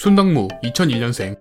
순당무 2001년생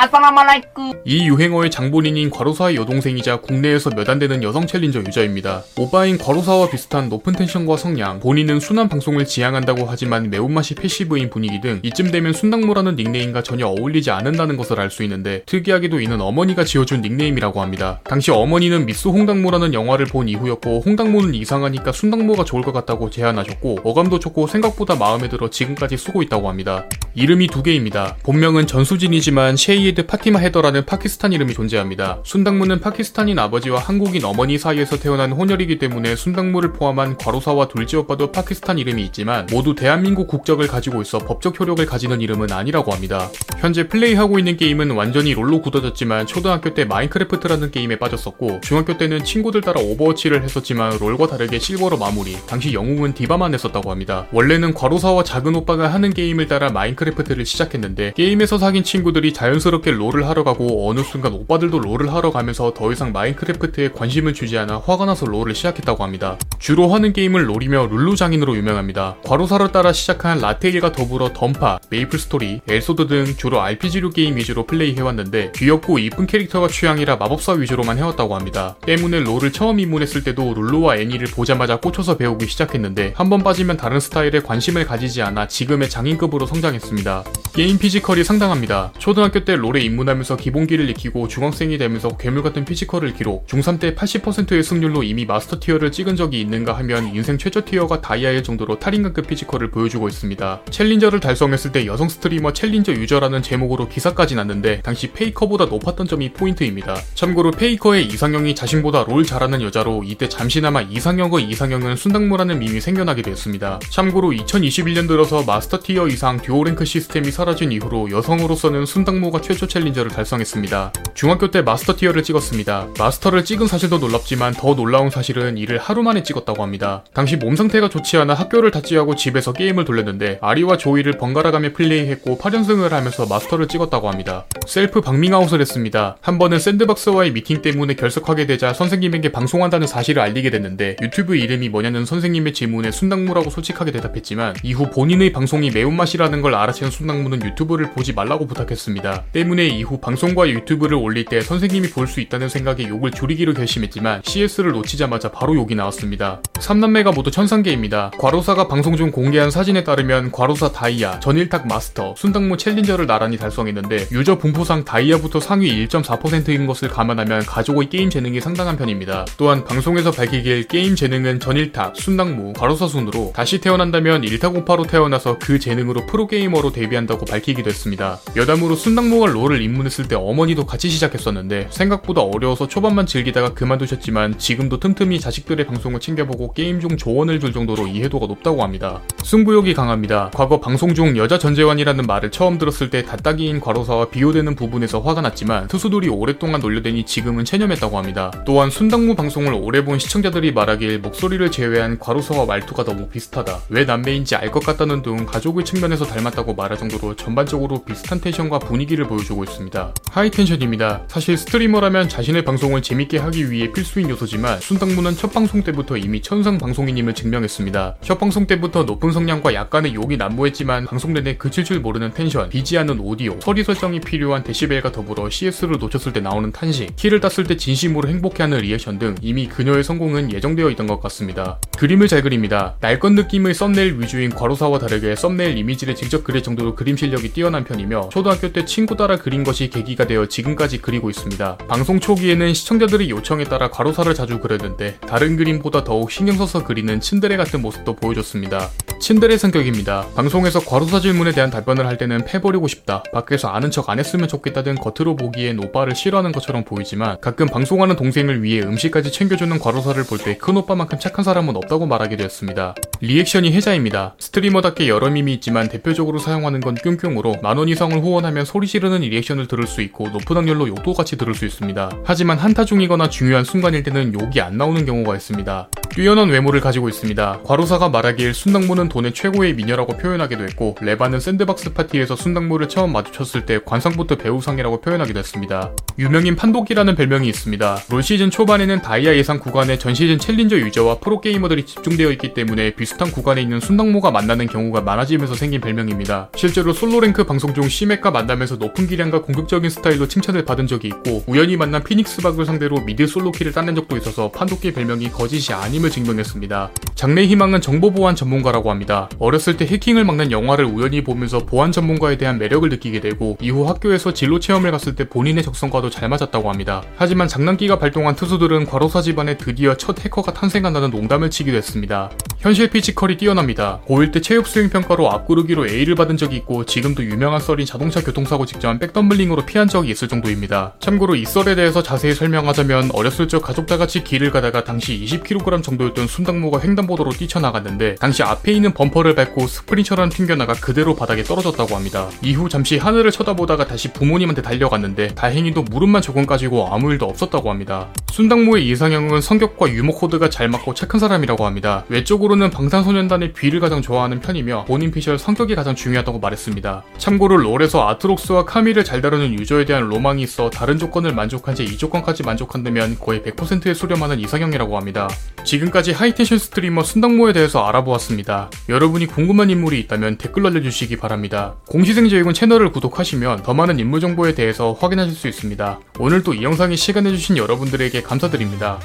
아사라말라이쿠 이 유행어의 장본인인 과로사의 여동생이자 국내에서 몇 안 되는 여성 challenger 유저입니다. 오빠인 과로사와 비슷한 높은 텐션과 성량, 본인은 순한 방송을 지향한다고 하지만 매운맛이 passive인 분위기 등 이쯤 되면 순당무라는 닉네임과 전혀 어울리지 않는다는 것을 알 수 있는데 특이하게도 이는 어머니가 지어준 닉네임이라고 합니다. 당시 어머니는 미스 홍당무라는 영화를 본 이후였고 홍당무는 이상하니까 순당무가 좋을 것 같다고 제안하셨고 어감도 좋고 생각보다 마음에 들어 지금까지 쓰고 있다고 합니다. 이름이 두 개입니다. 본명은 전수진이지만 셰이 에드 파티마 헤더라는 파키스탄 이름이 존재합니다. 순당무는 파키스탄인 아버지와 한국인 어머니 사이에서 태어난 혼혈이기 때문에 순당무를 포함한 과로사와 둘째 오빠도 파키스탄 이름이 있지만 모두 대한민국 국적을 가지고 있어 법적 효력을 가지는 이름은 아니라고 합니다. 현재 플레이하고 있는 게임은 완전히 롤로 굳어졌지만 초등학교 때 마인크래프트라는 게임에 빠졌었고 중학교 때는 친구들 따라 오버워치를 했었지만 롤과 다르게 실버로 마무리 당시 영웅은 디바만 했었다고 합니다. 원래는 과로사와 작은 오빠가 하는 게임을 따라 마인크래프트를 시작했는데 게임에서 사귄 친구들이 자연스럽게 롤을 하러 가고 어느 순간 오빠들도 롤을 하러 가면서 더 이상 마인크래프트에 관심을 주지 않아 화가 나서 롤을 시작했다고 합니다. 주로 하는 게임은 롤이며 룰루 장인으로 유명합니다. 과로사를 따라 시작한 라테일과 더불어 던파, 메이플 스토리, 엘소드 등 주로 RPG류 게임 위주로 플레이해왔는데 귀엽고 이쁜 캐릭터가 취향이라 마법사 위주로만 해왔다고 합니다. 때문에 롤을 처음 입문했을 때도 룰루와 애니를 보자마자 꽂혀서 배우기 시작했는데 한 번 빠지면 다른 스타일에 관심을 가지지 않아 지금의 장인급으로 성장했습니다. 게임 피지컬이 상당합니다. 초등학교 때 롤에 입문하면서 기본기를 익히고 중학생이 되면서 괴물 같은 피지컬을 기록, 중3 때 80%의 승률로 이미 마스터 티어를 찍은 적이 있는가 하면 인생 최저 티어가 다이아일 정도로 탈인간급 피지컬을 보여주고 있습니다. 챌린저를 달성했을 때 여성 스트리머 챌린저 유저라는 제목으로 기사까지 났는데 당시 페이커보다 높았던 점이 포인트입니다. 참고로 페이커의 이상형이 자신보다 롤 잘하는 여자로 이때 잠시나마 이상혁의 이상형은 순당무라는 밈이 생겨나게 되었습니다. 참고로 2021년 들어서 마스터 티어 이상 듀오 랭크 시스템이 사라진 이후로 여성으로서는 순당무가 최초 챌린저를 달성했습니다. 중학교 때 마스터 티어를 찍었습니다. 마스터를 찍은 사실도 놀랍지만 더 놀라운 사실은 이를 하루 만에 찍었다고 합니다. 당시 몸 상태가 좋지 않아 학교를 다찌하고 집에서 게임을 돌렸는데 아리와 조이를 번갈아가며 플레이했고 8연승을 하면서 마스터를 찍었다고 합니다. 셀프 방밍아웃을 했습니다. 한 번은 샌드박스와의 미팅 때문에 결석하게 되자 선생님에게 방송한다는 사실을 알리게 됐는데 유튜브 이름이 뭐냐는 선생님의 질문에 순당무라고 솔직하게 대답했지만 이후 본인의 방송이 매운맛이라는 걸 알아챈 순당무는 유튜브를 보지 말라고 부탁했습니다. 때문에 이후 방송과 유튜브를 올릴 때 선생님이 볼 수 있다는 생각에 욕을 줄이기로 결심했지만 CS를 놓치자마자 바로 욕이 나왔습니다. 3남매가 모두 천상계입니다. 과로사가 방송 중 공개한 사진에 따르면 과로사 다이아, 전일탁 마스터, 순당무 챌린저를 나란히 달성했는데 유저 분포상 다이아부터 상위 1.4%인 것을 감안하면 가족의 게임 재능이 상당한 편입니다. 또한 방송에서 밝히길 게임 재능은 전일탁, 순당무, 과로사 순으로 다시 태어난다면 일탁 오빠로 태어나서 그 재능으로 프로게이머로 데뷔한다고 밝히기도 했습니다. 여담으로 순당무가 롤을 입문했을 때 어머니도 같이 시작했었는데 생각보다 어려워서 초반만 즐기다가 그만두셨지만 지금도 틈틈이 자식들의 방송을 챙겨보고 게임 중 조언을 줄 정도로 이해도가 높다고 합니다. 승부욕이 강합니다. 과거 방송 중 여자 전재환이라는 말을 처음 들었을 때 다딱이인 과로사와 비교되는 부분에서 화가 났지만 트수들이 오랫동안 놀려대니 지금은 체념했다고 합니다. 또한 순당무 방송을 오래 본 시청자들이 말하길 목소리를 제외한 과로사와 말투가 너무 비슷하다. 왜 남매인지 알 것 같다는 등 가족의 측면에서 닮았다고 말할 정도로 전반적으로 비슷한 텐션과 분위기를 보여 주고 있습니다. 하이텐션입니다. 사실 스트리머라면 자신의 방송을 재밌게 하기 위해 필수인 요소지만 순당무는 첫 방송 때부터 이미 천상 방송인임을 증명했습니다. 첫 방송 때부터 높은 성량과 약간의 욕이 난무했지만 방송 내내 그칠 줄 모르는 텐션, 비지 않는 오디오, 소리 설정이 필요한 데시벨과 더불어 CS를 놓쳤을 때 나오는 탄식, 키를 땄을 때 진심으로 행복해하는 리액션 등 이미 그녀의 성공은 예정되어 있던 것 같습니다. 그림을 잘 그립니다. 날것 느낌의 썸네일 위주인 과로사와 다르게 썸네일 이미지를 직접 그릴 정도로 그림 실력이 뛰어난 편이며 초등학교 때 친구 따라 그린 것이 계기가 되어 지금까지 그리고 있습니다. 방송 초기에는 시청자들의 요청에 따라 과로사를 자주 그렸는데 다른 그림보다 더욱 신경 써서 그리는 츤데레 같은 모습도 보여줬습니다. 츤데레 성격입니다. 방송에서 과로사 질문에 대한 답변을 할 때는 패버리고 싶다. 밖에서 아는 척 안 했으면 좋겠다 등 겉으로 보기엔 오빠를 싫어하는 것처럼 보이지만 가끔 방송하는 동생을 위해 음식까지 챙겨주는 과로사를 볼 때 큰 오빠만큼 착한 사람은 없다고 말하기도 했습니다. 리액션이 해자입니다. 스트리머답게 여러 밈이 있지만 대표적으로 사용하는 건 뀨뀨으로 만원 이상을 후원하면 소리 지르는 리액션을 들을 수 있고 높은 확률로 욕도 같이 들을 수 있습니다. 하지만 한타 중이거나 중요한 순간일 때는 욕이 안 나오는 경우가 있습니다. 뛰어난 외모를 가지고 있습니다. 과로사가 말하길 순당무는 동네 최고의 미녀라고 표현하기도 했고 레바는 샌드박스 파티에서 순당무를 처음 마주쳤을 때 관상부터 배우상이라고 표현하기도 했습니다. 유명인 판독기라는 별명이 있습니다. 롤 시즌 초반에는 다이아 예상 구간에 전 시즌 챌린저 유저와 프로게이머들이 집중되어 있기 때문에 비슷한 구간에 있는 순당무가 만나는 경우가 많아지면서 생긴 별명입니다. 실제로 솔로랭크 방송 중 씨맥과 만나면서 높은 기량과 공격적인 스타일로 칭찬을 받은 적이 있고 우연히 만난 피닉스 박을 상대로 미드 솔로킬을 따낸 적도 있어서 판독기 별명이 거짓이 아님을 증명했습니다. 장래 희망은 정보 보안 전문가라고 합니다. 어렸을 때 해킹을 막는 영화를 우연히 보면서 보안 전문가에 대한 매력을 느끼게 되고 이후 학교에서 진로 체험을 갔을 때 본인의 적성과도 잘 맞았다고 합니다. 하지만 장난기가 발동한 트수들은 과로사 집안에 드디어 첫 해커가 탄생한다는 농담을 치기도 했습니다. 현실 피지컬이 뛰어납니다. 고1 때 체육 수행 평가로 앞구르기로 A를 받은 적이 있고 지금도 유명한 썰인 자동차 교통사고 직전 백덤블링으로 피한 적이 있을 정도입니다. 참고로 이 썰에 대해서 자세히 설명하자면 어렸을 적 가족 다 같이 길을 가다가 당시 20kg 정도였던 순당무가 횡단보도로 뛰쳐나갔는데 당시 앞에 있는 범퍼를 밟고 스프링처럼 튕겨나가 그대로 바닥에 떨어졌다고 합니다. 이후 잠시 하늘을 쳐다보다가 다시 부모님한테 달려갔는데 다행히도 무릎만 조금 까지고 아무 일도 없었다고 합니다. 순당무의 이상형은 성격과 유머 코드가 잘 맞고 착한 사람이라고 합니다. 외적으로는 방탄소년단의 뷔를 가장 좋아하는 편이며 본인 피셜 성격이 가장 중요하다고 말했습니다. 참고로 롤에서 아트록스와 카밀을 잘 다루는 유저에 대한 로망이 있어 다른 조건을 만족한 채 이 조건까지 만족한다면 거의 100%에 수렴하는 이상형이라고 합니다. 지금까지 high tension 스트리머 순당무에 대해서 알아보았습니다. 여러분이 궁금한 인물이 있다면 댓글로 알려주시기 바랍니다. 공시생제육은 채널을 구독하시면 더 많은 인물 정보에 대해서 확인하실 수 있습니다. 오늘도 이 영상에 시간 내주신 여러분들에게 감사드립니다.